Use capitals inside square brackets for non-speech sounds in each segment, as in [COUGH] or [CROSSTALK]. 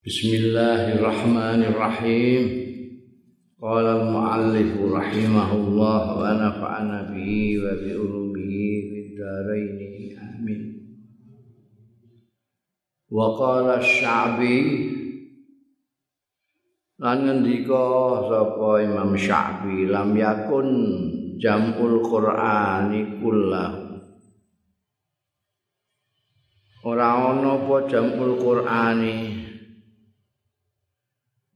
Bismillahirrahmanirrahim. Qala al-muallif rahimahullah wa nafa'ana bihi wa bi ulumihi fid. Amin. Wa qala asy-Sya'bi lan ngendika sapa Imam Sya'bi lam yakun jamul Qur'ani kullahu. Ora ana apa jamul Qur'ani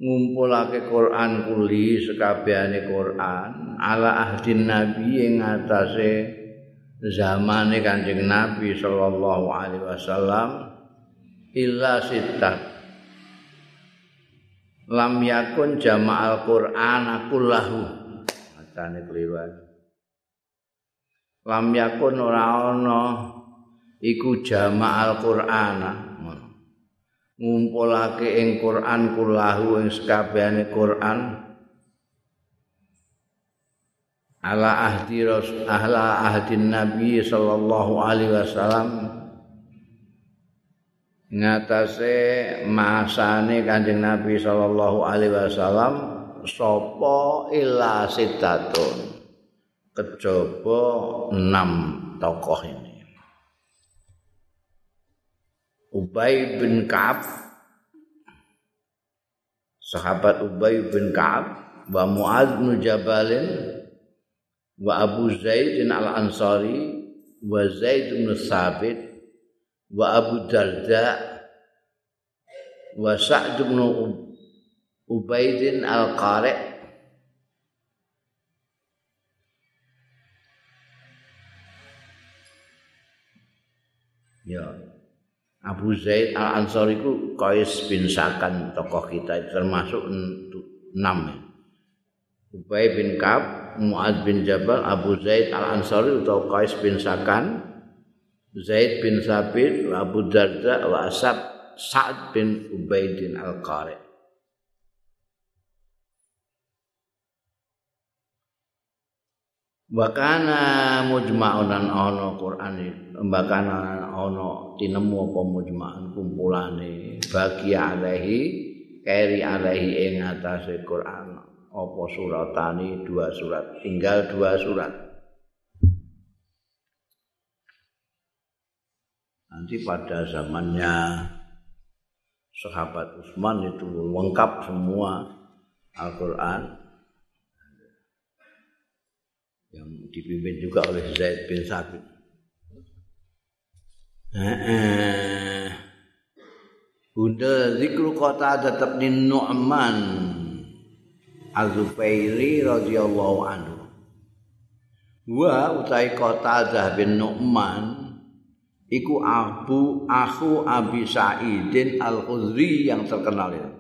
ngumpulake Quran kuli sekabehane Quran ala ahdin nabi ing atase zamane Kanjeng Nabi sallallahu alaihi wasallam illa sitat lam yakun jama'al Quran kullahu macane keliru lam yakun ora ana iku jama'al Quran ngumpulake ing Quran kulahu ing sakabehane Quran. Ala ahdi ahla ahdi nabi sallallahu alaihi wasallam. Ngatasé masane Kanjeng Nabi sallallahu alaihi wasallam sapa ila sitatun? Kejaba enam tokoh ini Ubay bin Ka'ab. Sahabat Ubay bin Ka'ab wa Mu'adz bin Jabal wa Abu Zaid al-Ansari wa Zaid bin Sabit wa Abu Darda wa Sa'd bin Ubaid al-Qari' Abu Zaid Al Ansari ku Qais bin Sakan tokoh kita termasuk enam ya. Ubay bin Ka'ab, Muad bin Jabal, Abu Zaid Al Ansari atau Qais bin Sakan, Zaid bin Sabit, Abu Darda, wa Asab Sa'ad bin Ubaidin Al Qari. Wakana mujma'un an ana Qur'an mbakana ana tinemu apa mujma'un kumpulane bagi alaihi keri alaihi ing atase Qur'an apa suratani dua surat tinggal dua surat. Nanti pada zamannya sahabat Utsman itu lengkap semua Al-Qur'an yang dipimpin juga oleh Zaid bin Sabit. Bunda zikru kota tetap di Nu'man Az-Zubairi radhiyallahu anhu. Wa utai kota bin Nu'man iku Abu Aku Abi Sa'idin Al-Khudri yang terkenal itu.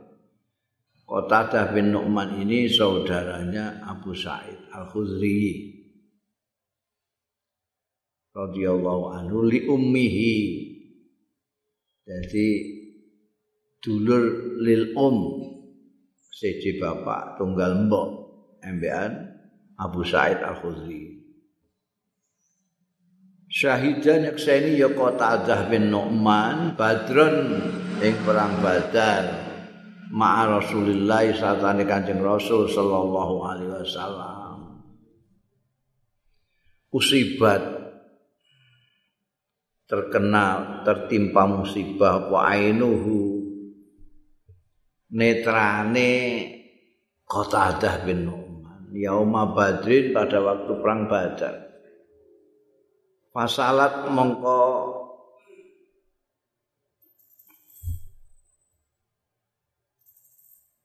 Qatadah bin Nu'man ini saudaranya Abu Sa'id Al-Khudri. Radhiyallahu anhu li ummihi. Jadi dulur lil um seje bapak tunggal mbok embean Abu Said Al Khudri Syahidan yakseni ya Qatadah bin Nu'man Badrun ing perang Badar ma'a Rasulillah satane Kanjeng Rasul sallallahu alaihi wasallam. Usibat terkena tertimpa musibah wa ainuhu netrane Qatadah bin Nu'man. Yauma Badrin pada waktu perang Badar. Fasalat mongko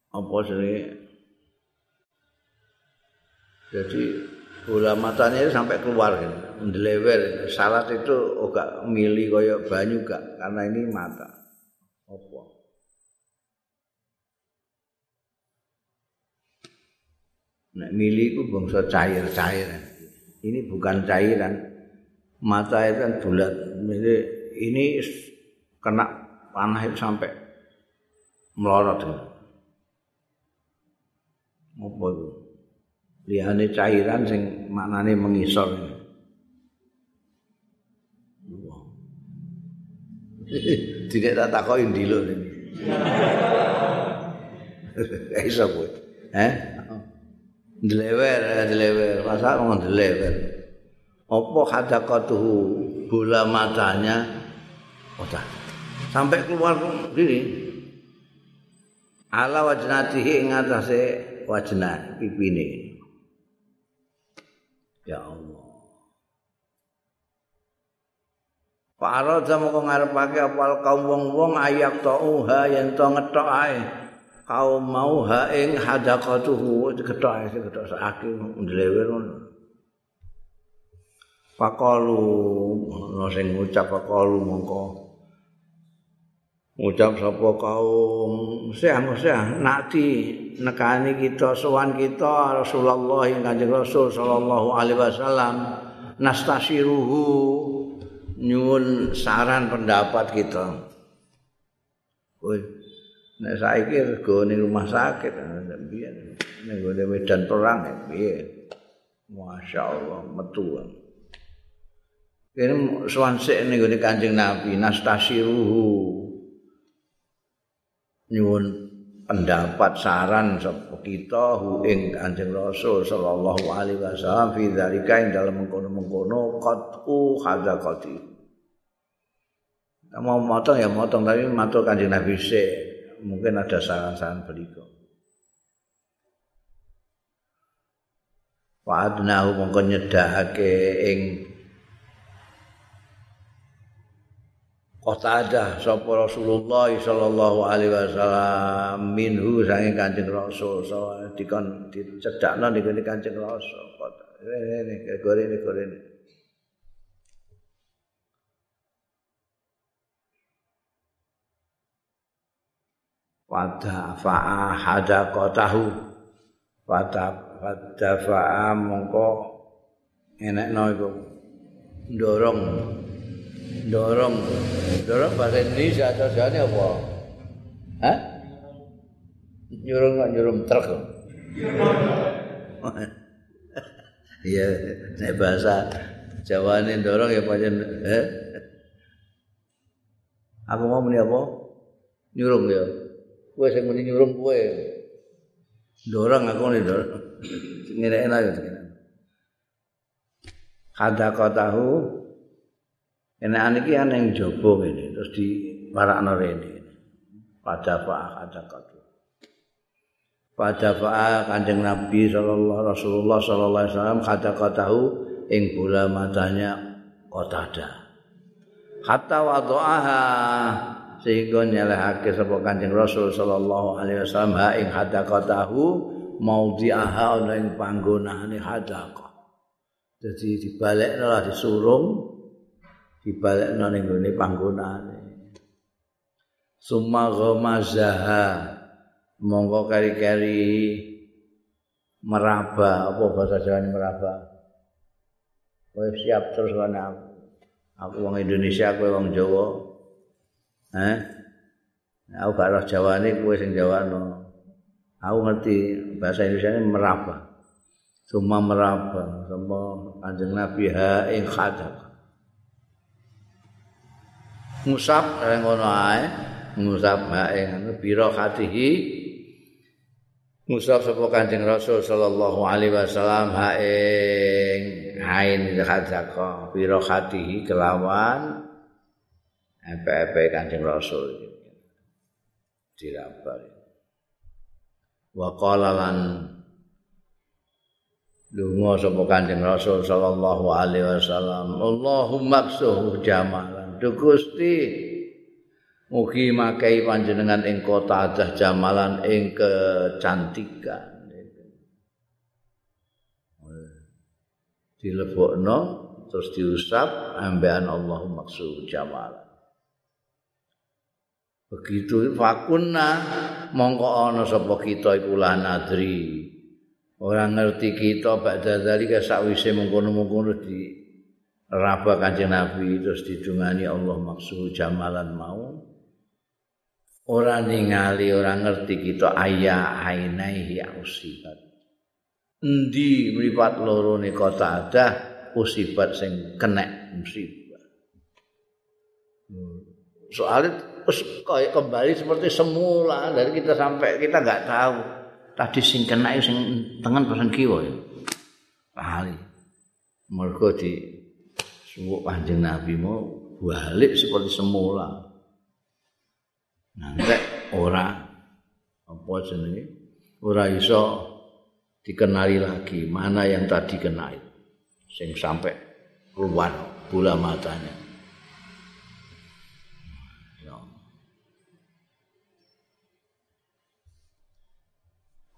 apa sih jadi bola matanya itu sampai keluar gitu. Ndelewer. Salat itu enggak milih kaya banyu gak karena ini mata. Apa? Nek milih itu bangsa cair-cair. Ini bukan cairan. Mata itu kan bulat. Ini kena panah itu sampai melorot. Apa itu? Liyane cairan sing maknane mengisor. Tidak tak takoki ndilo ini. [LAUGHS] Iso kowe. Eh? Dlewer, dlewer, masa ngomong dlewer. Apa hadaqatuhu bola matanya? Oh, Sampai keluar gini. Ala wajnatihi ing atase wajnah pipine. Ya Allah. Para jam kok ngarepake apal kaum wong-wong ayak tauha yen to ngetok ae. Kaum mau ha ing hadaqatuhu diketok ae sing ketok saking ndlewer ngono. Pakalu ana sing ngucap pakalu mongko ngucap sapa kaum sih nakti nekani kita sowan kita Rasulullah kanjeng Rasul sallallahu alaihi wasallam nastasiruhu nyuwun saran pendapat kita. Woi, nek saiki rego ning rumah sakit biyen ning gone medan perang piye? Masyaallah metu. Kene sowan sik ning Kanjeng Nabi nastasiruhu. Nyuwun pendapat saran sapa kita hu ing Kanjeng Rasul sallallahu alaihi wasallam fi dzalika ing dalem mengkono-mengkono qatu hadzaqati mau motong ya motong tapi matur kanjeng Nabi se mungkin ada saran-saran berikut. Wa'adnahu mongko nyedahake ing kota ada sapa Rasulullah sallallahu alaihi wasallam minhu sange Kanjeng Rasul. So dikon dicedakno niku Kanjeng Rasul. Gore ini gore ini. Pada fa'a hadaqatahu. Pada pada fa'a mongko enekno iku. Ndorong ndorong ndorong bahasa Indonesia atau jane apa Hah? nyurung kok nyurung truk [LAUGHS] iya nek bahasa Jawa ini dorong ya pancen eh? aku mau muni apa nyurung ya kowe sing muni nyurung kowe. Dorong aku nih dorong. Ngene enak ya. Kada kotahu enak aniki ana ing jaba ngene terus di marakno rene. Pada fa kada kotu. Pada fa Kanjeng Nabi sallallahu Rasulullah sallallahu alaihi wasallam kada kotahu ing bola matanya kotada. Hatta wadu'aha sehingga nyelehake sapa Kanjeng Rasul sallallahu alaihi wasallam ha ing hadaqatahu maudhi'aha ana ing panggonane hadaqah. Dadi dibalekno lah disurung dibalekno ning gone panggonane. Summa ghamazaha monggo kari-kari meraba apa bahasa Jawa meraba. Kowe siap terus kan aku. Aku wong Indonesia, kowe wong Jawa. Eh? Aku gak roh Jawane kowe sing jawano. Aku ngerti bahasa Indonesia ini meraba. Cuma meraba sama Kanjeng Nabi ha ing khadab. Musab ing ngono ae, musab ha ing biro khatihi. Musab sapa Kanjeng Rasul sallallahu alaihi wasallam ha ing hain khadaka biro khatihi kelawan epe-epe Kanjeng Rasul dirabal. Wa qala lan Lunga sapa Kanjeng Rasul sallallahu alaihi wasallam, Allahumma ksuh jamalan. Duh Gusti mugi makai panjenengan ing kota adah jamalan ing kecantikan. Dilebokno terus diusap ambean Allahumma ksuh jamalan. begitu fakunna mongko ana sapa kita iku lanadri ora ngerti kita badha zalika sakwise mengkono-mengkono di raba kanjeng Nabi terus didungani Allah maksud jamalan mau. Ora ningali ora ngerti kita ayah ainaihi usibat. Endi mripat loro ne kota ada usibat sing kena musibah soalnya kayak kembali seperti semula. Dari kita sampai kita nggak tahu. Tadi sing kena sing tengen pesen kiwa ya. Kali mergo di suwuk kanjeng nabi mau balik seperti semula nanti ora apa jenenge? Ora iso dikenali lagi mana yang tadi kena sing sampai keluar bola matanya.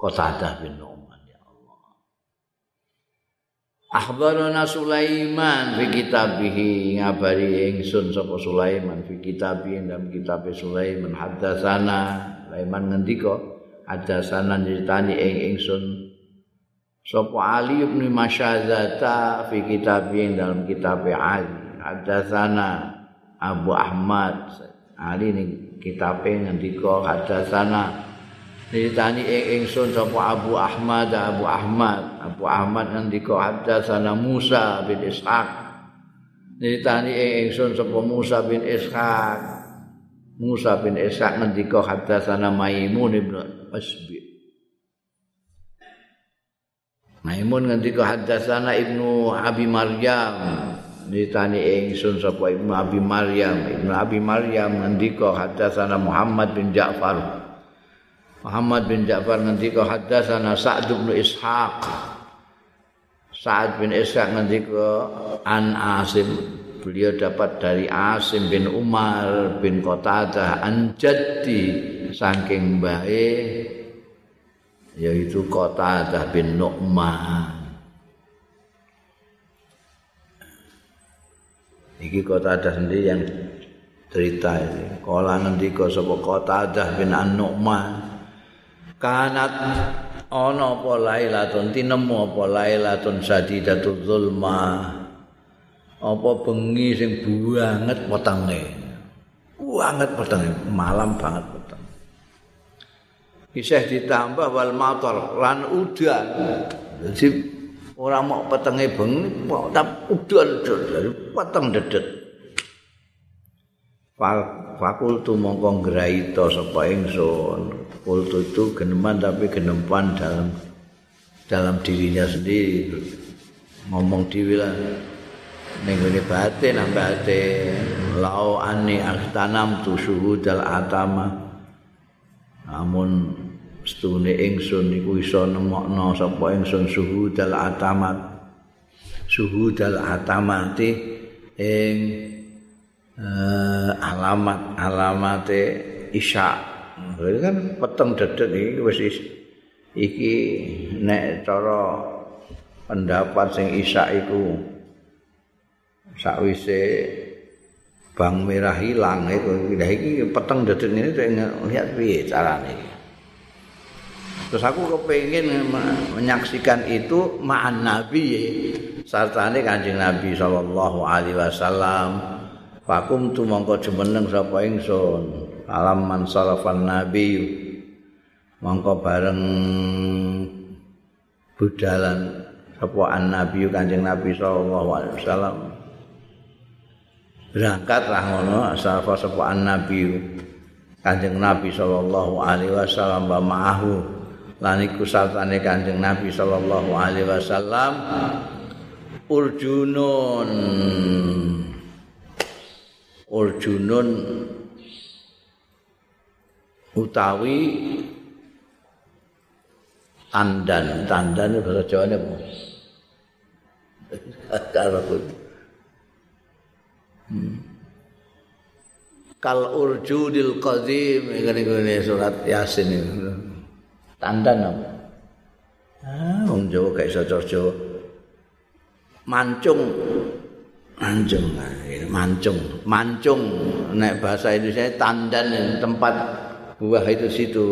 Qatadah bin Nu'man ya Allah. Akhbarana Sulaiman fi kitabihi ngabari ingsun sapa Sulaiman fi kitabihi dalam kitab Sulaiman haddatsana. Sulaiman ngendika haddatsana nyritani ing ingsun. Sapa Ali bin Masyazata fi kitabihi dalam kitab Ali haddatsana Abu Ahmad. Ali ning kitabe ngendika haddatsana Ditani ing ingsun sapa Abu Ahmad Abu Ahmad. Abu Ahmad ngendika hadatsana Musa bin Ishaq. Ditani ing ingsun sapa Musa bin Ishaq. Musa bin Ishaq ngendika hadatsana Maimun bin Asbi Maimun ngendika hadatsana Ibnu Abi Maryam. Ditani ingsun sapa Ibnu Abi Maryam. Ibnu Abi Maryam ngendika hadatsana Muhammad bin Ja'far Muhammad bin Ja'far ngendika haddatsana Sa'd bin Ishaq. Sa'd bin Ishaq ngendika an Asim beliau dapat dari Asim bin Umar bin Qatadah an Jaddi saking bae yaitu Qatadah bin Nu'man. Iki Qatadah sendiri yang cerita ini. Kala ngendika sapa Qatadah bin An-Nu'man. Kanat ana apa lailatun tinemu apa lailatun sadidatul zulma? Apa bengi sing banget wetenge banget wetenge malam banget wetenge isih ditambah wal matar lan udan jadi ora mau petenge bengi tapi udan dari peteng dedet fakultu mongko ngraita sapa ingsun kultu itu geneman tapi geneman dalam dalam dirinya sendiri. Ngomong di lah ning ngene batin nang batin lau ani astanam tu syuhudal atama. Namun stune ingsun iku iso nemokno sapa ingsun syuhudal atama. Syuhudal atamati ing uh, alamat alamate isya Berarti kan peteng dedet iki wis iki nek cara pendapat sing Isa iku sakwise bang merah hilang itu. Lah iki peteng dedet ini lihat piye carane terus aku kepengin menyaksikan itu ma'an nabi sartane kanjeng nabi sallallahu alaihi wasallam. Fakum tu mongko jumeneng sapa ingsun alam man salafan nabi mongko bareng budalan sapa an kanjeng nabi sallallahu alaihi wasallam. Berangkat lah ngono sapa sapa an kanjeng nabi sallallahu alaihi wasallam ba ma'ahu. Lan iku satane kanjeng nabi sallallahu alaihi wasallam. Urjunun urjunun utawi tandan tandan bahasa Jawa ini apa? Kalau hmm. kal urjudil qadim ini surat yasin ini tandan apa? Ah, wong Jawa gak iso Jawa. Mancung. Mancung, mancung, mancung. Nek bahasa Indonesia tandan tempat buah itu situ.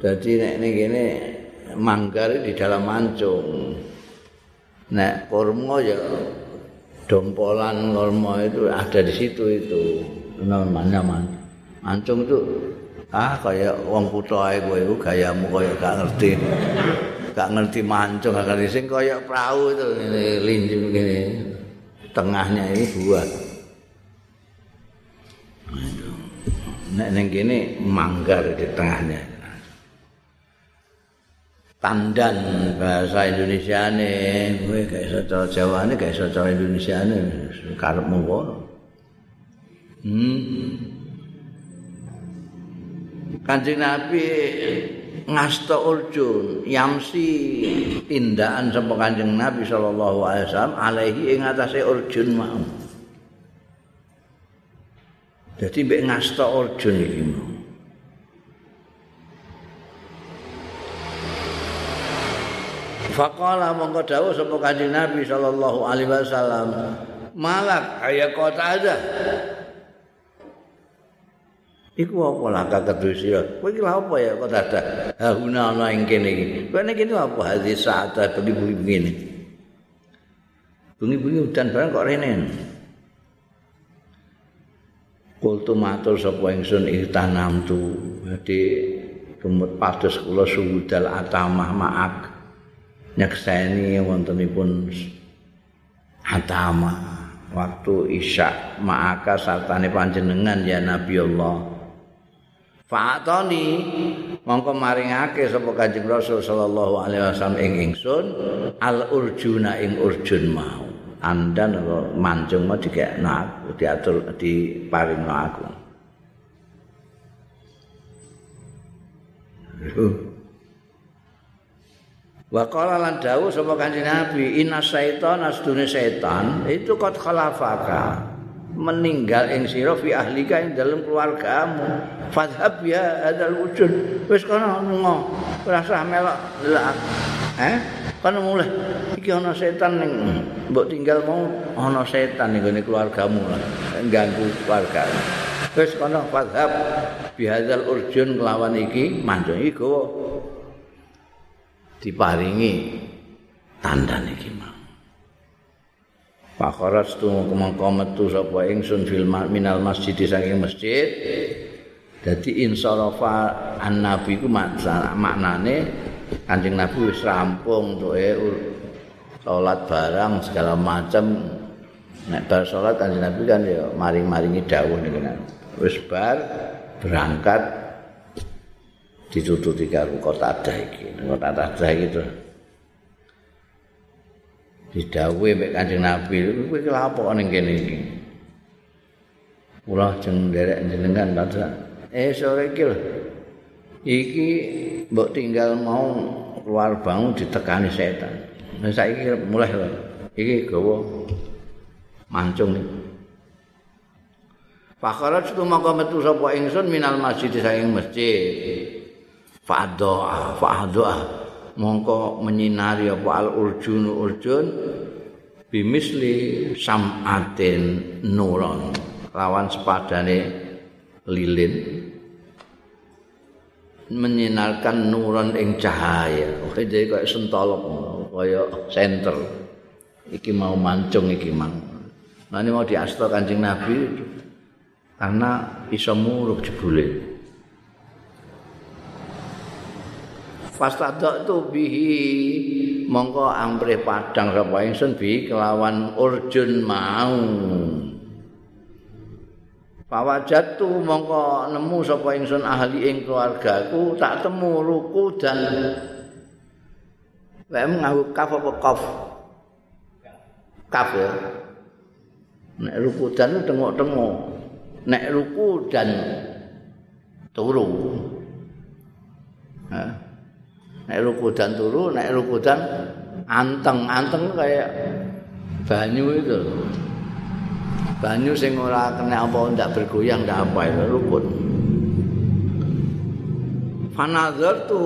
Jadi nek ini manggar di dalam mancung. Nek kurma ya dompolan kurma itu ada di situ itu. Namanya man. Mancung itu ah kayak kutha ae kowe iku gayamu kaya gak ngerti. Gak ngerti mancung gak ngerti sing kaya perahu itu ini linjung gini. Tengahnya ini buah. Nek ning kene manggar di tengahnya. Tandan bahasa Indonesia nih gue gak iso cara Jawa gak iso cara Indonesia nih karep hmm. Kanjeng Nabi ngasta urjun yamsi tindakan sapa Kanjeng Nabi sallallahu alaihi wasallam alaihi ing atase urjun mau Dadi mbek ngasta urjun iki Faqala mongko dawuh sapa Kanjeng Nabi sallallahu alaihi wasallam, "Malak aya kota aja." Iku apa lah kakedu sira? Kowe iki apa ya kok dadah? Ha guna ana ing kene iki. Kowe nek kene apa hadis saat bengi-bengi begini. Bengi-bengi udan barang kok rene. Kultu matur sapa ingsun ihtanam tu. Dadi tumut padus kula sudal atamah maak. nyekseni wontenipun atama waktu isya ma'aka sartane panjenengan ya Nabi Allah Fa'atoni mongko maringake sapa Kanjeng Rasul sallallahu alaihi wasallam ing ingsun al urjuna ing urjun mau andan mancung mau dikekno aku diatur diparingno aku. Wa qala lan dawuh sapa Kanjeng Nabi, "Inna syaitana asdune setan itu kot khalafaka." meninggal ing sira fi ahlika ing dalam keluargamu. Fadhab ya adal wujud. Wis kono lunga ora usah melok lelak eh kono mulai iki ana setan ning mbok tinggal mau ana setan ning gone keluargamu lah ganggu keluarga wis kono fadhab bi hadzal urjun kelawan iki manjung iki diparingi tanda niki mau. Pakharas tu mongko metu sapa ingsun fil minal masjid saking masjid. Dadi insarafa an-nabi ku maknane Kanjeng Nabi wis rampung tuke salat barang segala macam. Nek bar salat Kanjeng Nabi kan ya maring-maringi dawuh niku. Wis bar berangkat ditututi karo kota ada iki. Kota ada iki didhawuhi mek Kanjeng Nabi. Lha apa ning kene iki. Kula jeng nderek jenengan padha eh sore iki lho. Iki mbok tinggal mau keluar bangun ditekani setan nah saiki mulai lho. Iki gawa mancung iki Fakharat itu maka metu sapa ingsun minal masjid saking masjid. fadoa fadoa mongko menyinari apa? Al urjun. Urjun bimisli samatin nuron lawan sepadane lilin. Menyinarkan nuron ing cahaya. Oke jadi kayak sentolok kayak senter. Iki mau mancung iki mang. Nah ini mau diasto kancing nabi karena iso muruk jebule. Fastadok tu bihi mongko amprih padang sapa ingsun bi kelawan urjun mau. Pawajat tu mongko nemu sapa ingsun ahli ing keluargaku tak temu ruku dan Lek ngaku kaf apa kaf? Kaf ya. Nek ruku dan tengok-tengok. Nek ruku dan turu. Hah? nek rukudan turu nek rukudan anteng anteng kayak banyu itu banyu sing ora kena apa ndak bergoyang ndak apa itu rukun fanazar tu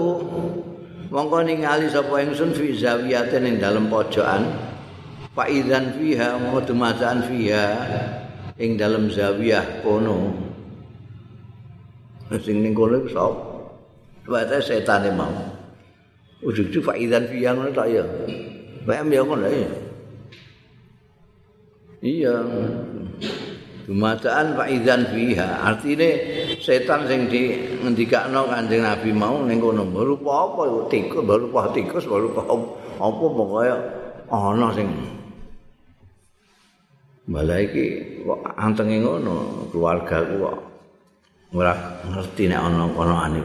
mongko ningali sapa ingsun fi zawiyatin ing dalem pojokan fa idzan fiha mau dumadaan fiha ing dalem zawiyah kono sing ning kono sapa Wae setan mau. ujug-ujug faizan fiya ngono tak ya. Bayam ya ngono ya. Iya. Dumadaan faizan fiha. Artine setan sing di ngendikakno Kanjeng Nabi mau ning kono berupa apa iku? Tikus berupa tikus berupa apa? Pokoke ana sing Malah iki kok antenge ngono keluarga ku kok ora ngerti nek ana ana ane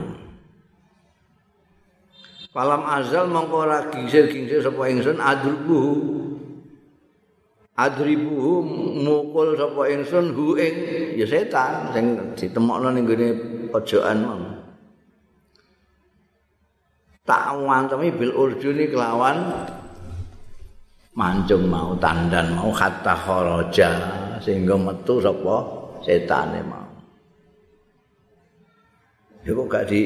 Palam azal mongko ora gingsir-gingsir sapa ingsun adrubu adribuhu mukul sapa ingsun hu ing ya setan sing ditemokno ning gone pojokan mau tak wantemi bil urjuni kelawan mancung mau tandan mau kata kharaja sehingga metu sapa setane mau Ya kok gak di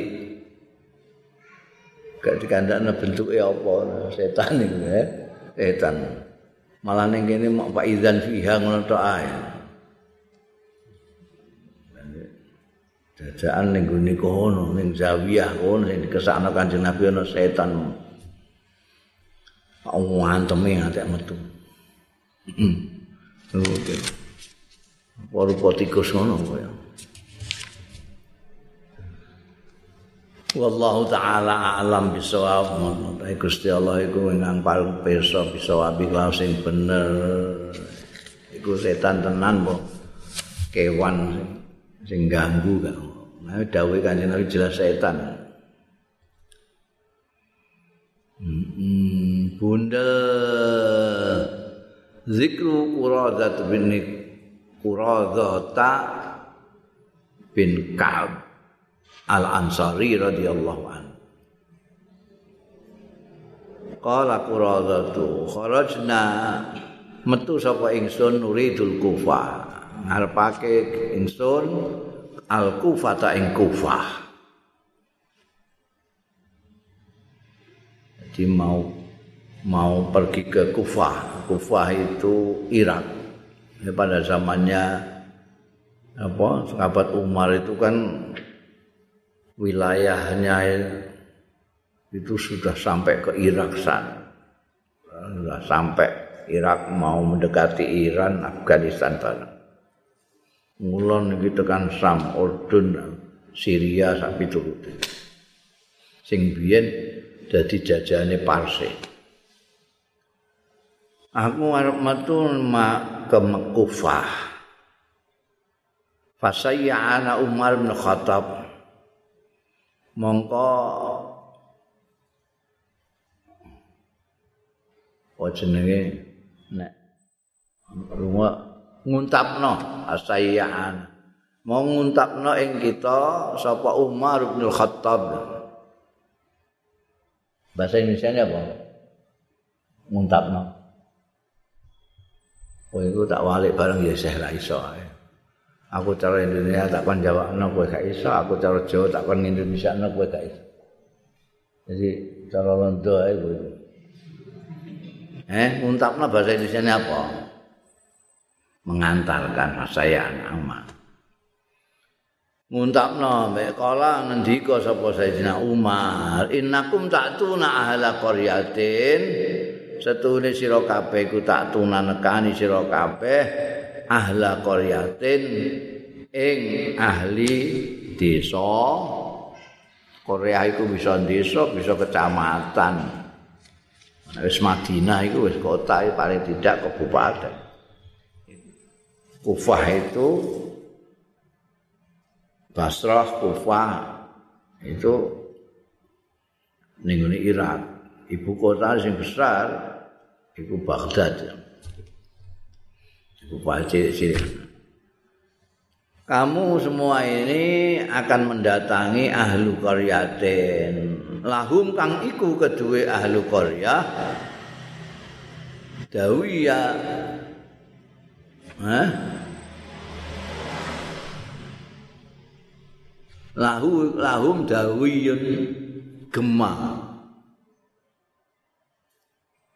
gak dikandakno bentuke apa setan iku ya. Setan. Malah ning kene mok Pak Izan fiha ngono tok ae. Jajaan ning gone kono ning zawiyah kono sing dikesakno Kanjeng Nabi ana setan. Pak nganteme ngantek metu. [CLEARS THROAT] Oke. Waru tikus ngono kaya. Wallahu taala alam bisawab. Tapi Gusti Allah iku ingkang paling pirsa bisa wabi sing bener. Iku setan tenan po. Kewan sing, ganggu kan. Nah, dawuh Kanjeng Nabi jelas setan. Hmm, bunda zikru quradat bin quradata bin Ka'ab Al-Ansari radhiyallahu anhu. Qala Quradatu kharajna metu sapa ingsun nuridul Kufah. Ngarepake ingsun Al-Kufah ta ing Kufah. Jadi mau mau pergi ke Kufah. Kufah itu Irak. Ya, pada zamannya apa sahabat Umar itu kan wilayahnya itu sudah sampai ke Irak sana. Sudah sampai Irak mau mendekati Iran, Afghanistan sana. Mulon gitu kan Sam, Urdun, Syria sampai turut. Sing biyen dadi jajane Parsi. Aku arep metu ke Mekufah. Fasayya ana Umar bin Khattab mongko. Apa jenenge nek runga nguntapno asayyaan mau nguntapno ing kita sapa Umar bin Khattab. Bahasa Indonesia apa? Nguntapno Oh itu tak walik bareng ya ra iso aku cara Indonesia tak kan jawab no gue gak iso. Aku cara Jawa tak kan Indonesia no gue gak iso. Jadi cara londo aja gue eh untapnya bahasa Indonesia ini apa? Mengantarkan saya anak umat nguntapno mek kala ngendika sapa Sayyidina Umar innakum ta'tuna ahla qaryatin setune sira kabeh ku tak tuna nekani sira kabeh ahla qaryatin ing ahli desa. Korea iku bisa desa bisa kecamatan. Wis Madinah iku wis kota paling tidak kabupaten. Kufah itu Basrah Kufah itu ning Irak. Ibu kota sing besar iku Baghdad Kamu semua ini akan mendatangi ahlu qaryatin. Lahum kang iku kedue ahlu qaryah. Dawiya. Hah? Lahu lahum dawiyun gemah.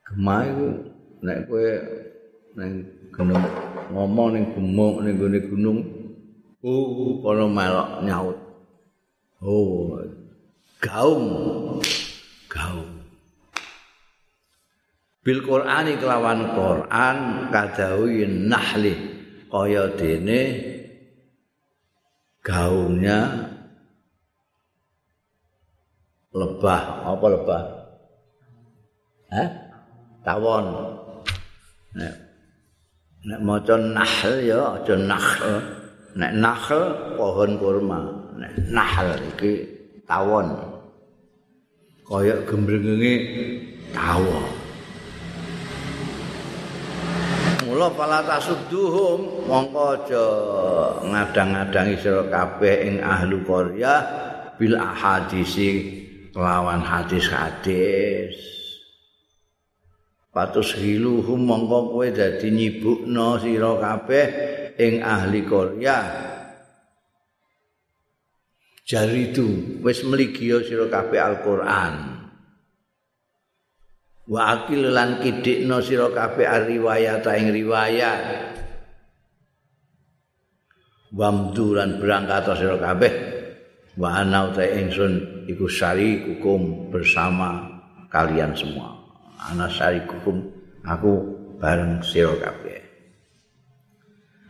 Gemah itu nek kowe nang gunung ngomong ning gunung ning gone gunung. Oh kono melok nyaut. Oh gaung. Gaung. Bil qur'ani kelawan qur'an kadawi nahli. Kaya dene gaungnya lebah. Apa lebah? Hah? tawon nek maca nahl ya aja nahl. Nek nahl pohon kurma. Nek nahl iki tawon. Kaya gembrengenge tawon mula pala tasudduhum mongko aja ngadang-adangi sira kabeh ing ahlu qarya bil ahadisi lawan hadis-hadis patus hiluhum mongko kowe dadi nyibukno sira kabeh ing ahli Korea jari itu wis mligio sira kabeh Al-Qur'an. Wa akil lan kidikno sira kabeh riwayat ing riwayat. Wamduran berangkat sira kabeh. Wa ana ta ingsun iku sari hukum bersama kalian semua ana sarikukum aku bareng sira kabeh.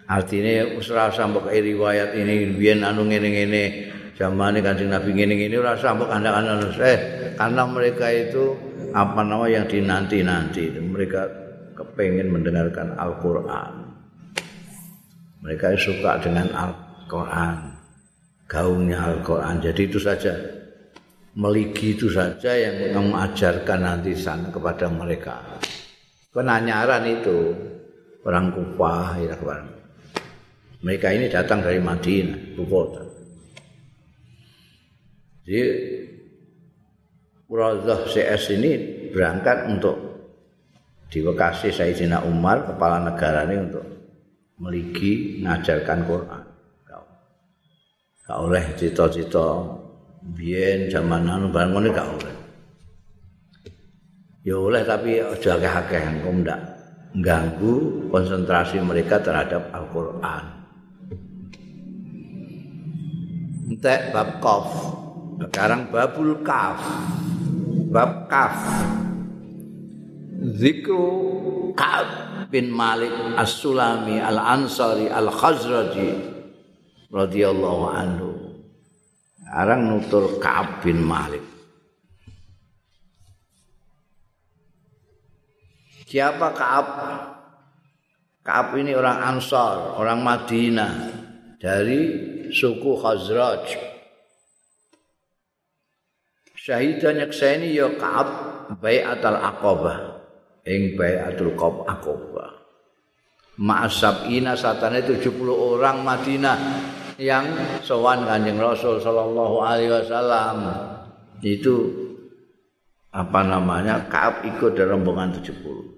Artine wis ora riwayat ini biyen anu ngene-ngene zamane Kanjeng Nabi ngene-ngene ora sampe kandhane eh karena mereka itu apa nama yang dinanti-nanti mereka kepengen mendengarkan Al-Qur'an. Mereka suka dengan Al-Qur'an gaungnya Al-Qur'an. Jadi itu saja meligi itu saja yang mengajarkan nanti sana kepada mereka. Penanyaran itu orang Kufah ya Mereka ini datang dari Madinah, ibu kota. Jadi Urazah CS ini berangkat untuk di Bekasi Sayyidina Umar kepala negara ini untuk meligi mengajarkan Quran. Kau oleh cita-cita biyen zaman anu bareng ngene gak oleh. Ya oleh tapi aja akeh-akeh engko ndak ganggu konsentrasi mereka terhadap Al-Qur'an. Entek bab qaf. Sekarang babul kaf. Bab kaf. Zikru Ka'ab bin Malik As-Sulami Al-Ansari Al-Khazraji radhiyallahu anhu. Arang nutur Ka'ab bin Malik. Siapa Ka'ab? Ka'ab ini orang Ansar, orang Madinah dari suku Khazraj. Syahidan nyekseni ya Ka'ab Bai'atul Aqabah. Ing Bai'atul Aqabah. Ma'asab ina satane 70 orang Madinah yang sowan Kanjeng Rasul sallallahu alaihi wasallam. Itu apa namanya? Kaab ikut dalam rombongan 70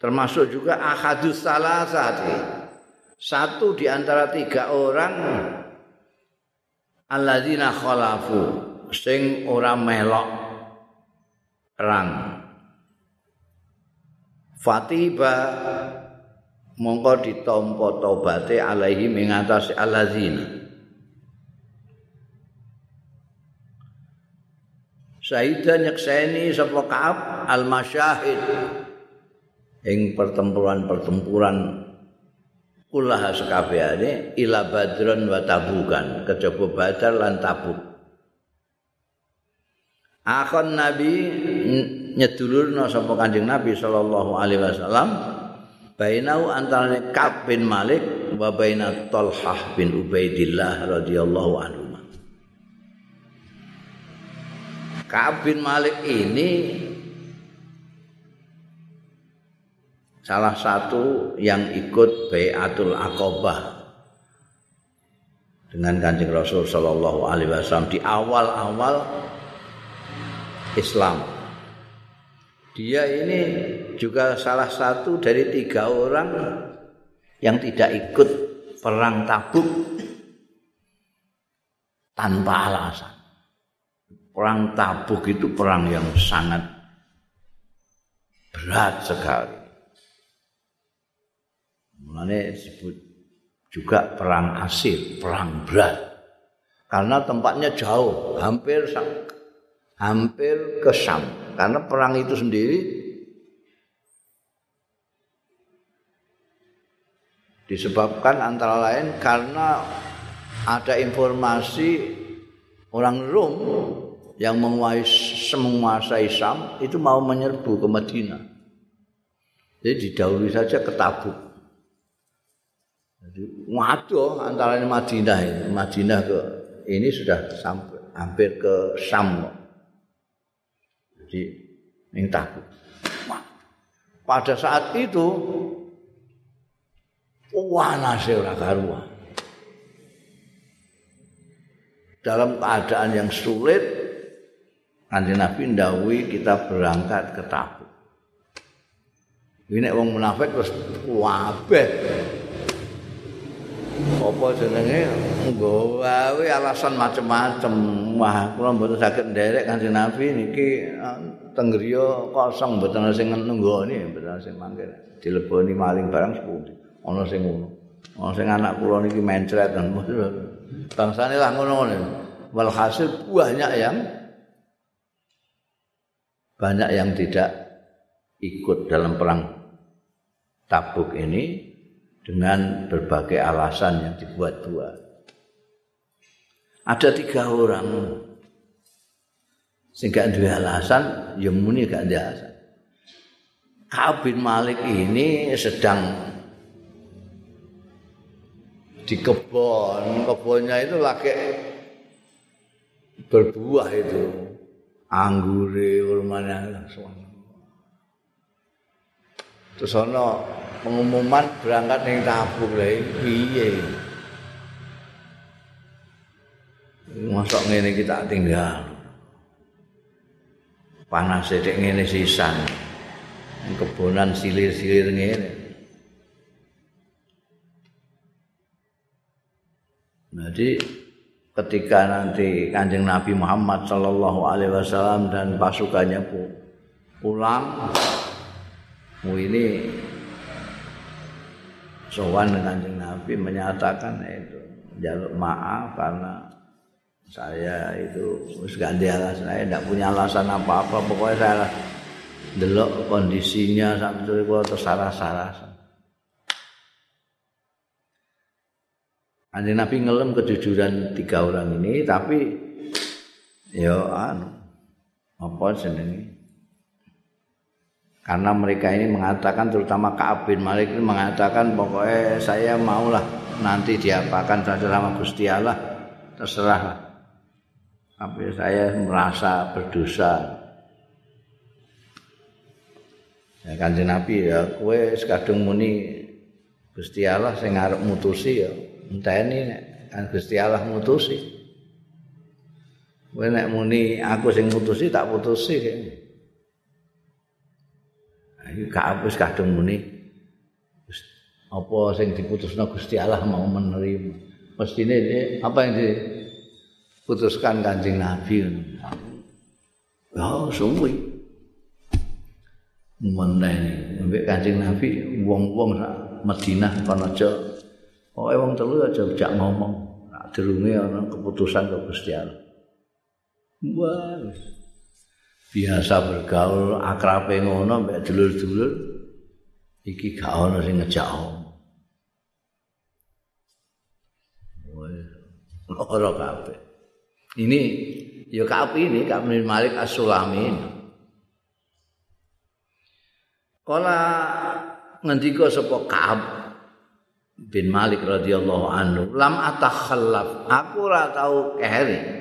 termasuk juga ahadus salasati. Satu di antara tiga orang alladzina khalafu sing ora melok perang Fatiba mongko ditampa tobaté alaihi ing atas alazina. Saida nyekseni sapa Ka'ab al-masyahid ing pertempuran-pertempuran kulaha sekabehane ila badron wa tabukan kejaba badar lan tabuk. Akhon Nabi nyedulurna sapa Kanjeng Nabi sallallahu alaihi wasallam bainau antara Ka'b bin Malik wa baina bin Ubaidillah radhiyallahu anhu. Ka'b bin Malik ini salah satu yang ikut Bai'atul Aqabah dengan Kanjeng Rasul sallallahu alaihi wasallam di awal-awal Islam. Dia ini juga salah satu dari tiga orang yang tidak ikut perang tabuk tanpa alasan. Perang tabuk itu perang yang sangat berat sekali. Mulanya disebut juga perang asir, perang berat. Karena tempatnya jauh, hampir hampir ke karena perang itu sendiri disebabkan antara lain karena ada informasi orang Rom yang menguasai Syam itu mau menyerbu ke Madinah. Jadi didahului saja ke Tabuk. Jadi waduh antara Madinah ini, Madinah ke ini sudah sampai hampir ke Sam. Jadi ini Tabuk. Pada saat itu panasnya ora karuan. Dalam keadaan yang sulit, Kanjeng Nabi ndawi kita berangkat ke Tabuk. Ini wong munafik terus wabeh. Apa jenenge nggawe alasan macam-macam. Wah, kula mboten saged nderek Kanjeng Nabi niki eh, tenggriya kosong mboten sing nunggoni, mboten sing mangke. Dileboni maling barang sepundi. Ana sing ngono. Ana sing anak kula niki mencret bangsane lah ngono-ngono. Walhasil banyak yang banyak yang tidak ikut dalam perang tabuk ini dengan berbagai alasan yang dibuat-buat. Ada tiga orang sehingga dua alasan, ya muni gak ada alasan. Ka'ab bin Malik ini sedang di kebun, kebunnya itu lagi berbuah itu, anggure, kurmanya, langsung. Terus ana pengumuman berangkat ning Tabuk lha piye? Mosok ngene kita tinggal. Panas sithik ngene sisan. Kebonan silir-silir ngene. Jadi ketika nanti Kanjeng Nabi Muhammad sallallahu alaihi wasallam dan pasukannya pulang mu ini sowan kanjeng Nabi menyatakan itu jaluk maaf karena saya itu wis ganti alasan. Saya tidak punya alasan apa-apa. Pokoknya saya delok kondisinya sampai itu terus salah-salah Anjing Nabi ngelem kejujuran tiga orang ini tapi ya anu apa senengi karena mereka ini mengatakan terutama Ka'ab bin Malik ini mengatakan pokoknya saya maulah nanti diapakan saja sama Gusti Allah terserah tapi saya merasa berdosa. Ya kanjeng Nabi ya kue sekadung muni Gusti Allah saya ngarep mutusi ya entah ini kan Gusti Allah mutusi. Kue nek muni aku sing mutusi tak putusi kayaknya iki gak wis kadung muni. Apa sing diputusno Gusti Allah mau menerima? Mestine apa yang diputuskan Kanjeng Nabi. Oh suwi. Meneh mbek Kanjeng Nabi wong-wong sak Madinah kono aja. Pokoke wong telu aja jak ngomong. Nek durunge ana keputusan kok Gusti Allah. Biasa bergaul akrabe ngono mbek dulur-dulur. Iki gak ono sing ngejak omong. Ora kabeh. Ini ya Ka'ab ini Ka'ab bin Malik As-Sulami. Kala ngendika sapa Ka'ab bin Malik radhiyallahu anhu, lam atakhallaf. Aku ora tau keri.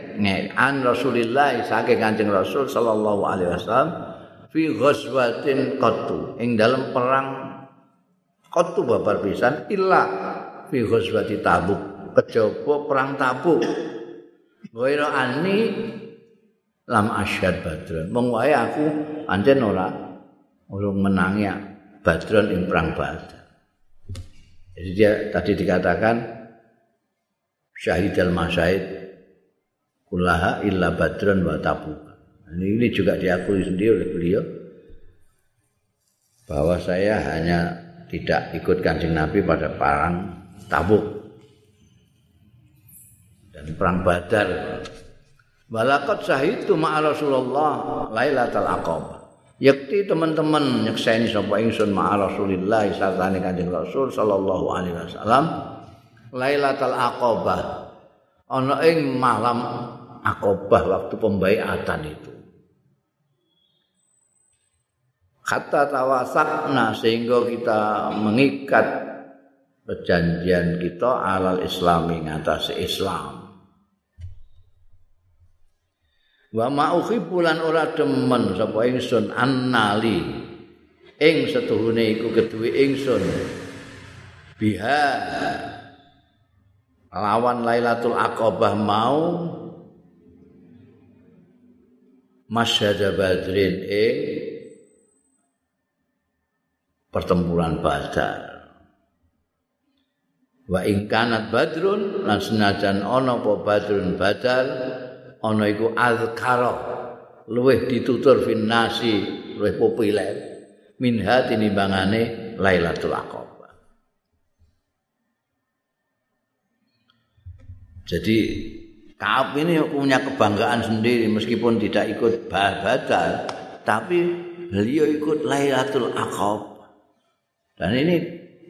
an Rasulillah saking Kanjeng Rasul sallallahu alaihi wasallam fi ghazwatin qattu ing dalam perang qattu babar pisan illa fi ghazwati Tabuk kejaba perang Tabuk Waira ani lam asyad badron. Mong wae aku anjen ora urung menangi badron ing perang badar. Jadi dia tadi dikatakan syahid al masyahid kullaha illa badran wa tabuk. Ini, ini juga diakui sendiri oleh beliau bahwa saya hanya tidak ikut kancing Nabi pada perang tabuk dan perang badar. Walakot itu ma'a Rasulullah lailatul aqabah. Yakti teman-teman nyekseni sapa ingsun ma'a Rasulillah sartane Kanjeng Rasul sallallahu alaihi wasallam Lailatul Aqabah ana ing malam akobah waktu pembaiatan itu. kata tawasakna sehingga kita mengikat perjanjian kita alal islami ngatasi Islam wa ma bulan ora demen sapa ingsun annali. Ing setuhune iku keduwe ingsun. Biha. Lawan Lailatul Aqabah mau. Masyada Badrin ing pertempuran Badar. Wa ing kanat Badrun lan senajan ana apa Badrun Badar ana iku azkara luweh ditutur finnasi luweh populer min hatini bangane Lailatul Aqabah. Jadi Kaab ini punya kebanggaan sendiri meskipun tidak ikut Badar, tapi beliau ikut Lailatul Aqabah. Dan ini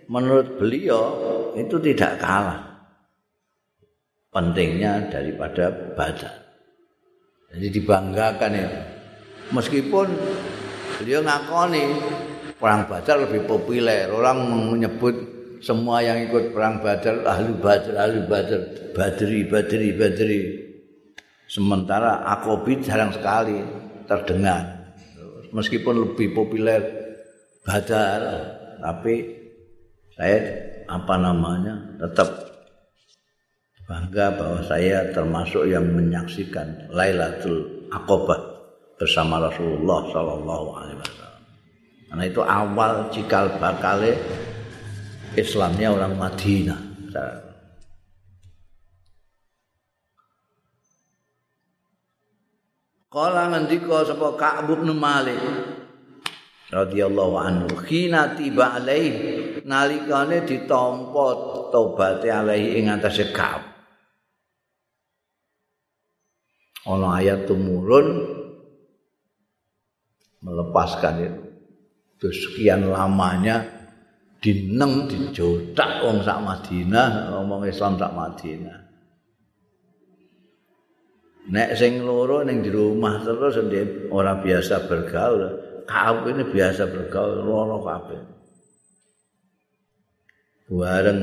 menurut beliau itu tidak kalah pentingnya daripada badar. Jadi dibanggakan ya. Meskipun beliau ngakoni perang badar lebih populer. Orang menyebut semua yang ikut perang badar ahli badar, ahli badar, badri, badri, badri. Sementara akobit jarang sekali terdengar. Meskipun lebih populer badar, tapi saya apa namanya tetap bangga bahwa saya termasuk yang menyaksikan Lailatul Aqabah bersama Rasulullah Shallallahu Alaihi Wasallam. Karena itu awal cikal bakal Islamnya orang Madinah. Kala ngendika sapa Ka'ab bin Malik radhiyallahu anhu khina tiba alaihi nalikane ditampa tobaté alaihi ing atase Ka'ab ana ayat tumurun melepaskan itu. Terus sekian lamanya dineng dijodak wong sak Madinah ngomong Islam sak Madinah. Nek sing loro ning di rumah terus ora biasa bergaul. Kaab ini biasa bergaul rono kabeh. Bareng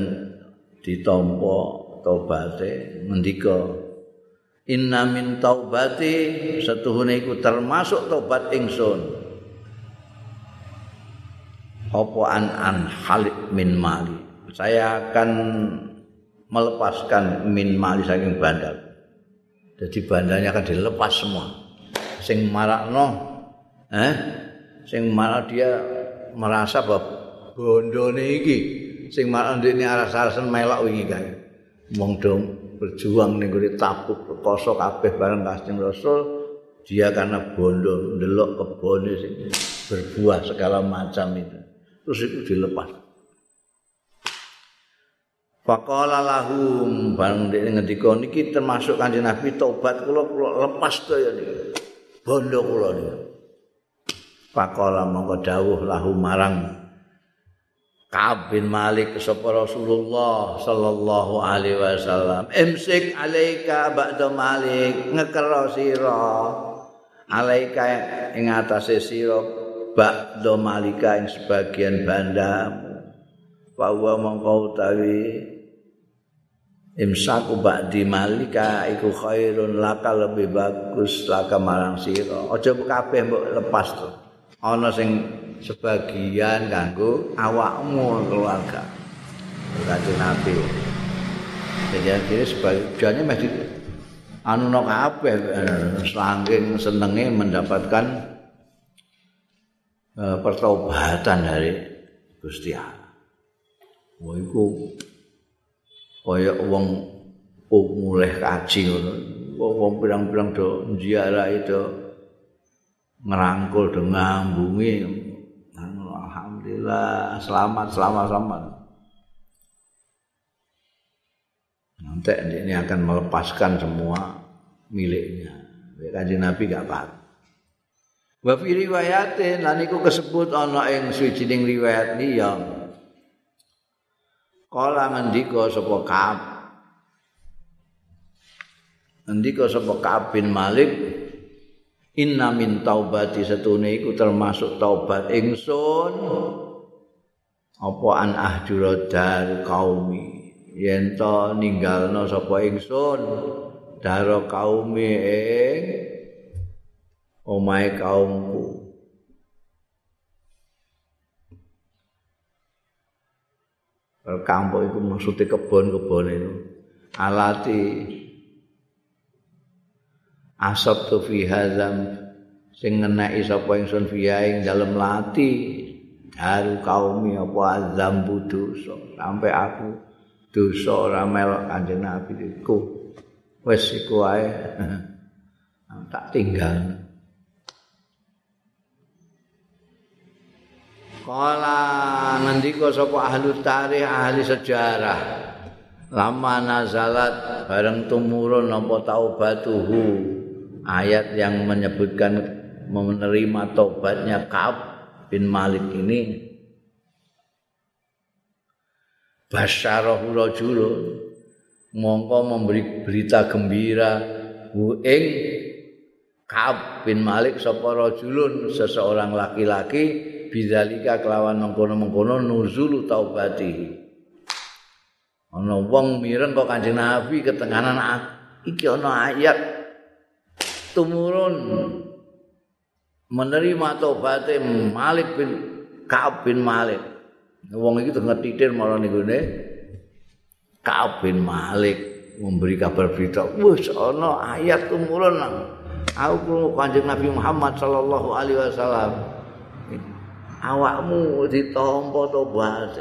ditampa tobaté ngendika Inna min taubati setuhune iku termasuk tobat ingsun. Apa an an halik min mali. Saya akan melepaskan min mali saking bandar. Jadi bandarnya akan dilepas semua. Sing marakno eh sing malah dia merasa bahwa bondone iki sing malah ndekne aras-arasen melok wingi kae wong dong berjuang ning gone tapuk poso kabeh bareng Kanjeng Rasul dia karena bondo ndelok kebone sing berbuah segala macam itu. Terus itu dilepas. Faqala lahum bareng dene ngendika niki termasuk Kanjeng Nabi tobat kula lepas to ya niki. Bondo kula niki Pakola mongko dawuh lahu marang Ka'ab bin Malik sapa Rasulullah sallallahu alaihi wasallam imsik alaika ba'da Malik ngekero sira. Alaika ing atase sira ba'da Malika ing sebagian bandamu. Wa mongko utawi imsaku ba'di Malika iku khairun laka lebih bagus laka marang sira. Aja kabeh mbok lepas to. Ana sing sebagian kanggo awakmu keluarga. Kanjeng Nabi. Jadi akhirnya sebagiannya masih anu no kabeh saking senenge mendapatkan uh, pertobatan dari Gusti Allah. Wah iku kaya wong mulih kaji ngono. Wong pirang-pirang do ziarah itu ngerangkul dengan bumi alhamdulillah selamat selamat selamat. Nanti ini akan melepaskan semua miliknya. Kanji nabi gak apa wa fi riwayatin lan iku kesebut ana ing suwijining riwayat liya kala ngendika sapa Ka'ab? Ngendika sapa Ka'ab bin Malik inna min taubati setune iku termasuk taubat ingsun. Apa an ahjura dar kaumi? Yen to ninggalno sapa ingsun? Daro kaumi ing omahe kaumku. Kampung itu maksudnya kebun-kebun alati asab tu fi hazam sing ngeneki sapa ingsun fiha ing dalem lati. Daru kaumi apa azam dosa. Sampai aku dosa ora melok kanjeng Nabi iku. Wis iku wae tak tinggal. Kala ngendika sapa ahli tarikh ahli sejarah lama nazalat bareng tumurun apa taubatuhu ayat yang menyebutkan menerima tobatnya Ka'ab bin Malik ini basyarahu rajulun mongko memberi berita gembira hu ing Ka'ab bin Malik sapa rajulun seseorang laki-laki bidzalika kelawan mengkono-mengkono nuzulu taubati ana wong mireng kok Kanjeng Nabi ketenganan iki ana ayat tumurun menerima tobat Malik bin Ka'ab bin Malik. Wong iki ngerti titir malah niku ne Ka'ab bin Malik memberi kabar berita, wis ana ayat tumurun aku krungu Kanjeng Nabi Muhammad sallallahu alaihi wasallam. Awakmu ditampa tobat.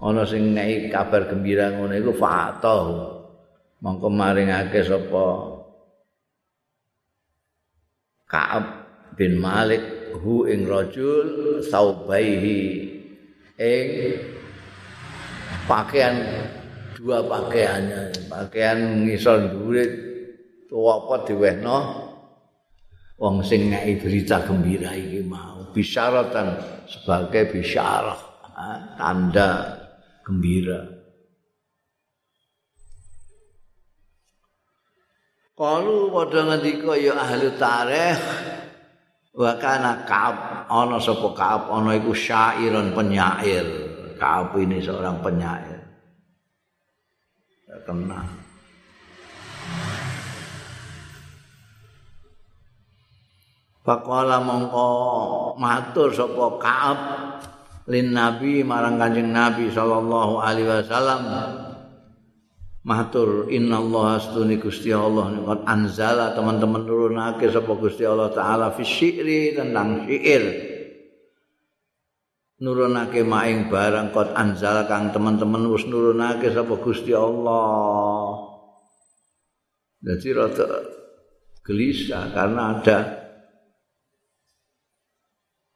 Ana sing ngeki kabar gembira ngono iku fa'atah. Mongko maringake sapa Ka'ab bin Malik hu ing rajul saubaihi ing pakaian dua pakaiannya. Pakaian ngisor dhuwit tuwa apa diwehno? Wong sing ngeki berita gembira iki mau. Bisyaratan sebagai bisyarah. Tanda gembira Kalu padha ngendika ya ahli tarikh wa kana Ka'ab ana sapa Ka'ab ana iku syairon penyair. Ka'ab ini seorang penyair. Terkenal. Faqala mongko matur sapa Ka'ab lin Nabi marang Kanjeng Nabi sallallahu alaihi wasallam matur innallaha astuni Gusti Allah niku anzala teman-teman nurunake sapa Gusti Allah taala fi syi'ri tentang syair nurunake maing barang kot anzala kang teman-teman wis nurunake sapa Gusti Allah. Jadi rada gelisah karena ada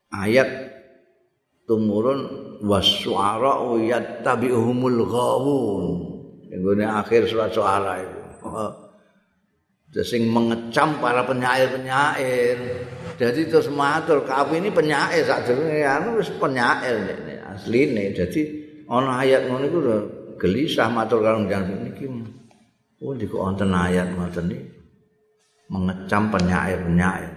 ayat tumurun wasuara yattabi'uhumul ghawun Ini akhir surat suara itu. Sing mengecam para penyair-penyair. Jadi terus matur, kamu ini penyair ini, anu wis penyair ini asli ini. Jadi ono ayat ngono itu gelisah matur kalau jangan ini. Oh, di kok ayat macam ini mengecam penyair-penyair.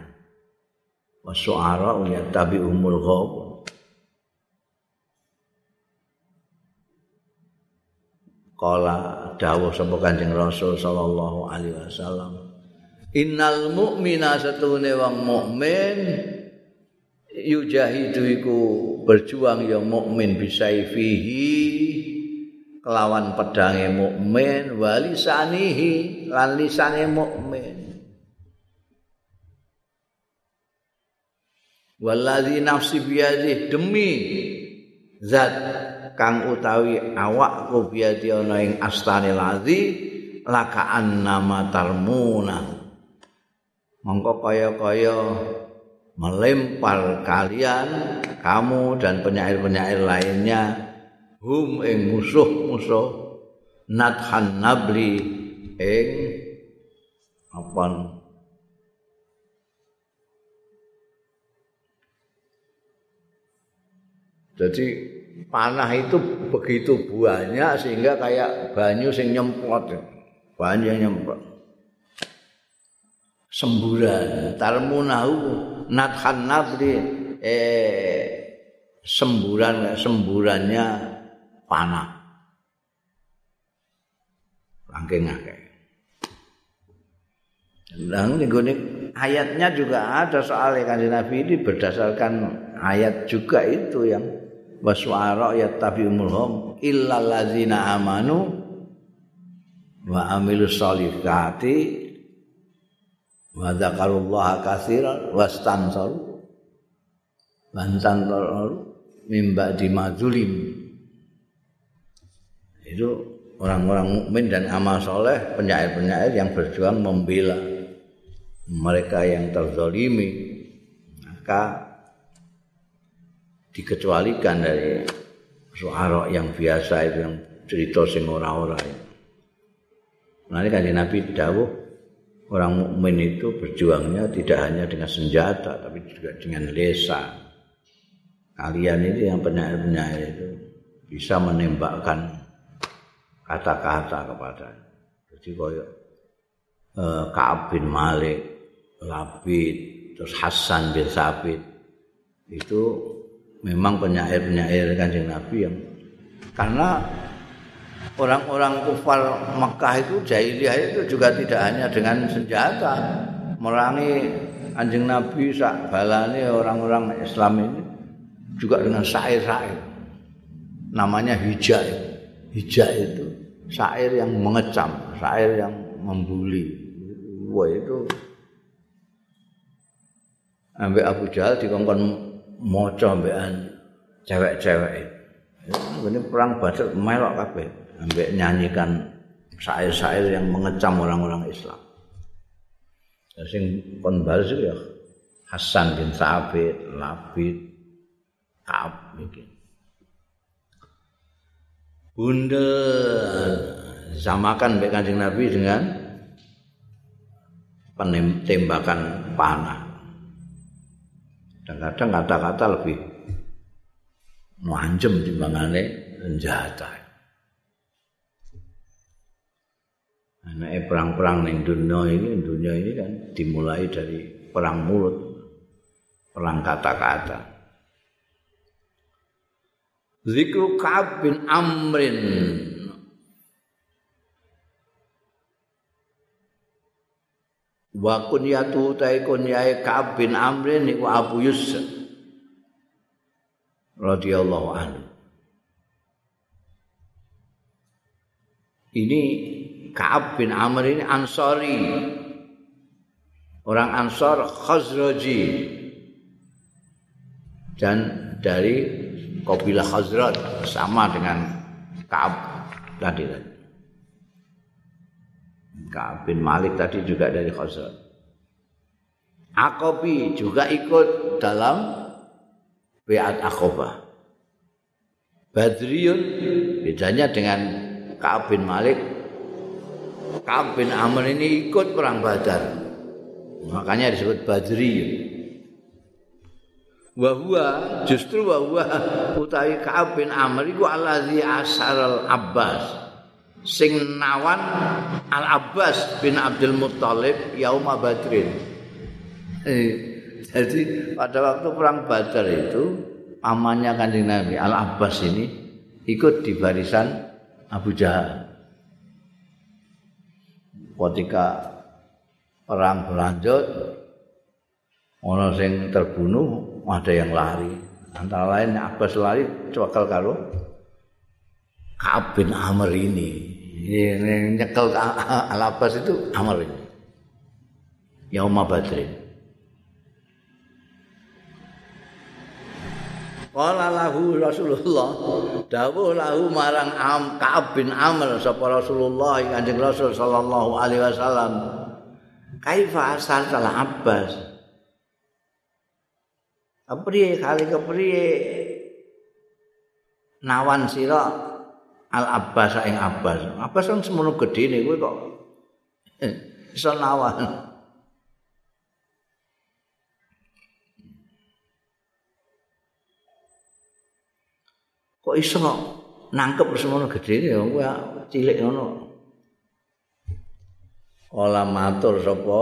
Wasuara ya tabi umul ghab. Kala dawuh sapa Kanjeng Rasul sallallahu alaihi wasallam. Innal mu'mina satune wong mukmin yujahidu iku berjuang ya mukmin bisa fihi kelawan pedange mukmin walisanihi lan lisane mukmin. Wallazi nafsi biyadih demi zat kang utawi awakku biadi ana ing astane lazi laka annama tarmuna. Mongko kaya-kaya melempar kalian kamu dan penyair-penyair lainnya hum ing musuh-musuh nathan nabli ing apa jadi panah itu begitu banyak sehingga kayak banyu sing nyemprot banyu yang nyemprot semburan. Tarmunahu nathan nabri eh semburan semburannya panah. Langking akeh. Nah, ini ayatnya juga ada soal kanjeng Nabi ini berdasarkan ayat juga itu yang waswara ya tapi umulhum illal ladzina amanu wa amilus solihati wa dzakarullaha katsiran wastansaru lantansaru mimba di mazulim itu orang-orang mukmin dan amal soleh penyair-penyair yang berjuang membela mereka yang terzolimi maka dikecualikan dari suara yang biasa itu yang cerita sing ora-ora Nah ini kan Nabi dawuh orang mukmin itu berjuangnya tidak hanya dengan senjata tapi juga dengan lesa. Kalian ini yang penyair-penyair itu bisa menembakkan kata-kata kepada. Jadi koyo eh, Ka'ab bin Malik, Labid, terus Hasan bin Sabit itu memang penyair-penyair kanjeng Nabi yang karena orang-orang kufar Mekah itu jahiliyah itu juga tidak hanya dengan senjata merangi kanjeng Nabi sak balane orang-orang Islam ini juga dengan syair-syair. Namanya hijab hijab itu syair yang mengecam syair yang membuli. Wah itu. Ambek Abu Jahal dikongkon maca ambekan cewek-cewek. Ini perang Badar melok kabeh ambek nyanyikan syair-syair yang mengecam orang-orang Islam. Sing kon balas ya Hasan bin Sabit, Labid, Ka'ab iki. Bunda samakan mbek Kanjeng Nabi dengan penembakan panah. Kadang-kadang kata-kata lebih manjem timbangane senjata. Anak perang-perang di dunia ini, dunia ini kan dimulai dari perang mulut, perang kata-kata. Zikru Ka'ab bin Amrin wa kunyatu ta kunyae Ka'ab bin Amr niku Abu Yusuf. Radhiyallahu anhu. Ini Ka'ab bin Amr ini Ansari. Orang Ansar Khazraji. Dan dari kabilah Khazraj sama dengan Ka'ab tadi tadi Ka'ab bin Malik tadi juga dari Khazraj. Akobi juga ikut dalam Beat Akobah. Badriun bedanya dengan Ka'ab bin Malik. Ka'ab bin Amr ini ikut perang Badar. Makanya disebut Badriun. Wahua justru wahua utawi Ka'ab bin Amr itu alazi asar al-Abbas. Sing nawan Al Abbas bin Abdul Muthalib yauma Badrin. Eh, jadi pada waktu perang Badar itu pamannya Kanjeng Nabi Al Abbas ini ikut di barisan Abu Jahal. Ketika perang berlanjut, orang sing terbunuh, ada yang lari. Antara lain Abbas lari cokal karo Ka'ab bin Amr ini. Ini nyekel Al-Abbas itu Amr ini. Yauma Badrin. Qala lahu Rasulullah dawuh lahu marang Am Ka'ab bin Amr sapa Rasulullah Kanjeng Rasul sallallahu alaihi wasallam. Kaifa asal salah Abbas? Kepriye kali kepriye nawan sira Al Abbas ing Abbas. Abbas kan semono gedene kowe [LAUGHS] kok iso nawan. Kok iso nangkep semono gedene ya kowe cilik ngono. Ola matur sapa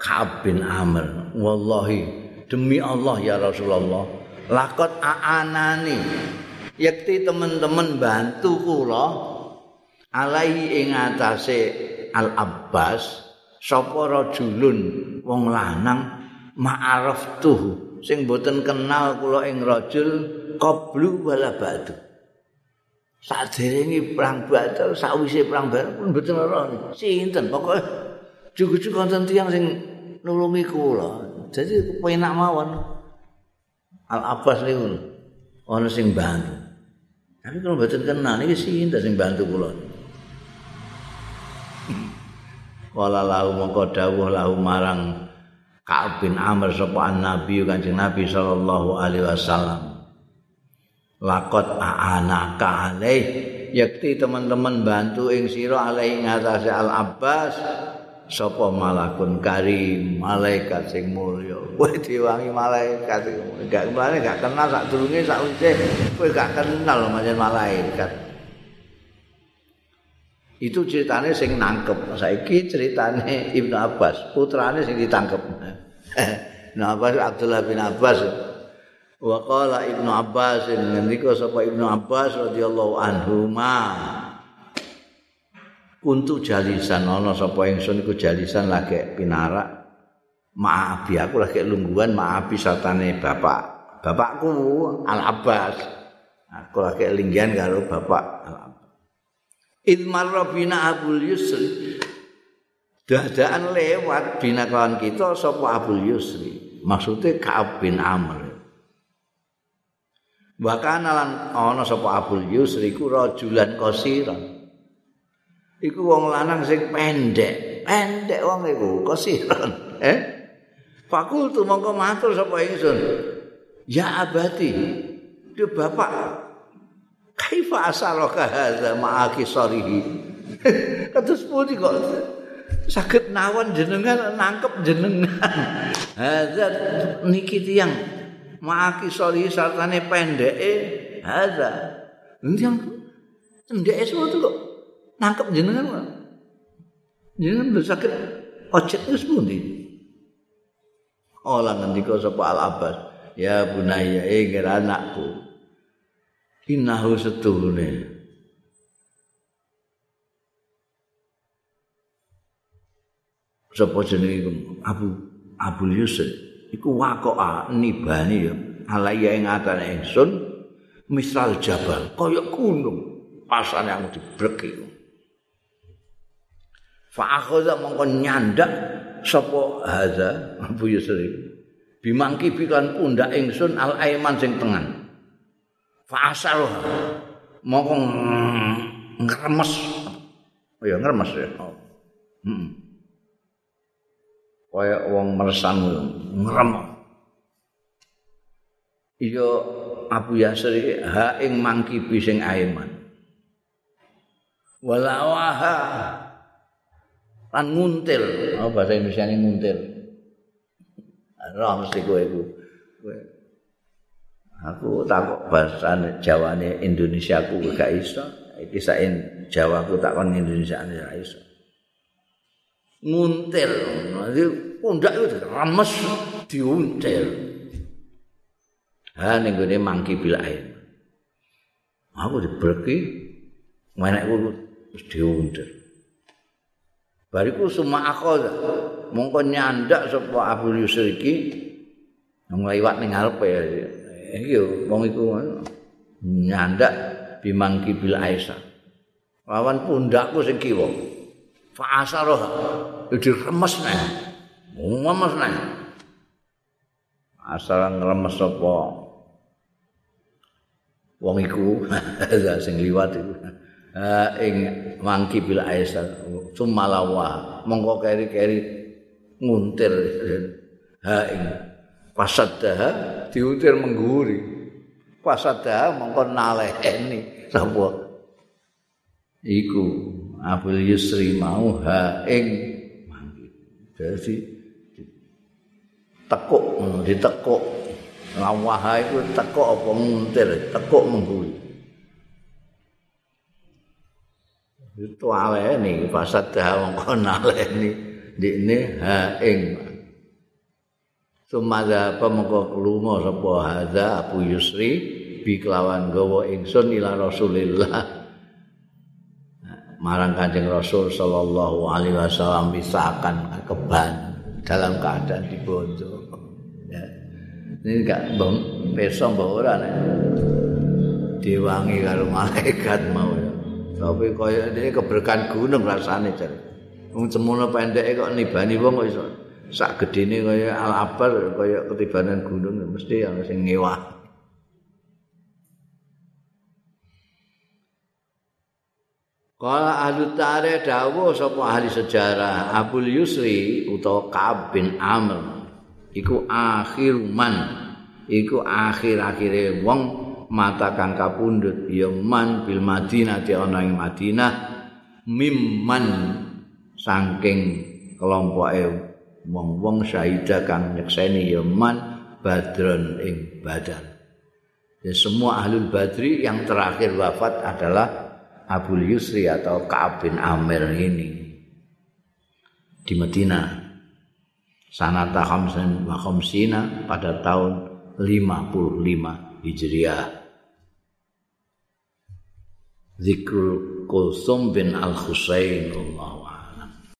Ka'ab bin Amr wallahi demi Allah ya Rasulullah lakot aanani yakti teman-teman bantu kula alaihi ing atase Al Abbas sapa rajulun wong lanang ma'araf tuh sing boten kenal kula ing rajul qablu wala ba'du saderenge perang badar sawise perang badar pun boten ora sinten pokoke jugu-jugu wonten tiyang sing nulungi kula. Jadi penak mawon. Al Abbas niku ana sing bantu. Tapi kalau mboten kenal iki sinten sing bantu kula. Wala lahu mongko dawuh lahu marang Ka'ab bin Amr sapa Nabi Kanjeng Nabi sallallahu alaihi wasallam. Lakot aanaka alaih yakti teman-teman bantu ing sira alaih ngatasi Al Abbas sapa malakun karim malaikat sing mulya? Kowe diwangi malaikat gak mlane gak kenal sak durunge sak wise kowe gak kenal manjen malaikat. Itu ceritane sing nangkep. Saiki ceritane Ibnu Abbas putrane sing ditangkep. [LAUGHS] Nah Abbas Abdullah bin Abbas. Wa qala Ibnu Abbas ngendika sapa Ibnu Abbas radhiyallahu anhu ma kuntu jalisan ana sapa ingsun iku jalisan lagi pinarak. Maabi aku lagi lungguhan maabi satane bapak. Bapakku Al Abbas. Aku lagi linggian karo bapak Al Abbas. Idmar Rabbina Abul Yusri. Dadaan lewat bina kawan kita sapa Abul Yusri. Maksudnya Ka'ab bin Amr. Bahkan alan ana sapa Abul Yusri ku rajulan qasiran iku wong lanang sing pendek. Pendek wong iku kosiron [LAUGHS] eh? Fakultu mongko matur sapa ingsun? Ya abati dia bapak kaifa asaraka hadza ma'aki sarihi? [LAUGHS] Kados pundi kok? Saged nawon jenengan nangkep jenengan. [LAUGHS] Hadza niki tiyang ma'aki sarihi sartane pendeke hadza. Ndang cendeke sesuatu kok nangkep jenengan kok. Jenengan lho sakit ojek wis pundi? Ola ngendika sapa Al Abbas, ya bunaya eh anakku. Innahu setuhune. Sapa jenenge Abu Abu Yusuf iku wakoa nibani ya alaya ing atane ingsun misal jabal kaya gunung pasan yang dibrek fa akhadha mongko nyandak sapa hadza? [LAUGHS] Abu Yusri. Bimangki pikan pundak ingsun al aiman sing tengan fa asal mongko ngremes. Oh ya ngremes ya? Oh. hmm. kaya wong mersan ngrem. Iya Abu Yasri ha ing mangki sing aiman. Walawaha lan nguntil. Oh bahasa Indonesia ini nguntil. Ora mesti kowe iku. Aku takut bahasa Jawa ini Indonesia aku gak iso. Iki sain Jawa aku takon Indonesia ini gak iso. Nguntil. Nanti pundak itu rames diuntil. Ha ning gone mangki bilae aku diberki menek ku diuntil Bariku semua akhadha. Mongko nyandak sapa Abu Yusuf iki ngliwat ning ngarepe. Iki wong iku nyandak bimangki bil Aisyah. Lawan pundakku sing kiwa. Fa asarah. Jadi remes neh. Remes neh. Asal ngremes sapa wong iku [LAUGHS] sing liwat iku. Ha ing mangki bil aisal sumalawa mongko keri-keri nguntir. [LAUGHS] Ha ing pasadha diuntir mengguri. Pasadha mongko naleheni. Sapa iku Abul Yusri mau ha ing mangki. Dadi tekuk ditekuk. Lawah iku tekuk apa nguntir? Tekuk mengguri itu aleni fasad dah mongko naleni ndikne ha ing Sumada pemoko kelunga sapa hadza Abu Yusri bi kelawan gawa ingsun ila Rasulillah. Marang Kanjeng Rasul sallallahu alaihi wasallam misakan keban dalam keadaan dibondo. Ya. Ini enggak besok mbak ora nih. Diwangi karo malaikat mau. Tapi kaya ini keberkahan gunung rasanya cari. Wong semono pendek kok nibani wong kok iso sak gedene kaya al-abar kaya ketibanan gunung mesti ana sing ngewah. Kala ahli tarikh dawuh sapa ahli sejarah Abul Yusri utawa Ka'ab bin Amr iku akhir man iku akhir-akhire wong mata kang kapundhut ya man bil Madinah di ana ing Madinah mimman saking kelompoke wong-wong syahida kang nyekseni Yaman Badron ing Badar. Ya, semua ahlul Badri yang terakhir wafat adalah Abu Yusri atau Ka'ab bin Amir ini di Medina. Sanata khamsin wa khamsina pada tahun 55 Hijriah. Zikrul Kulsum bin Al-Husain Allah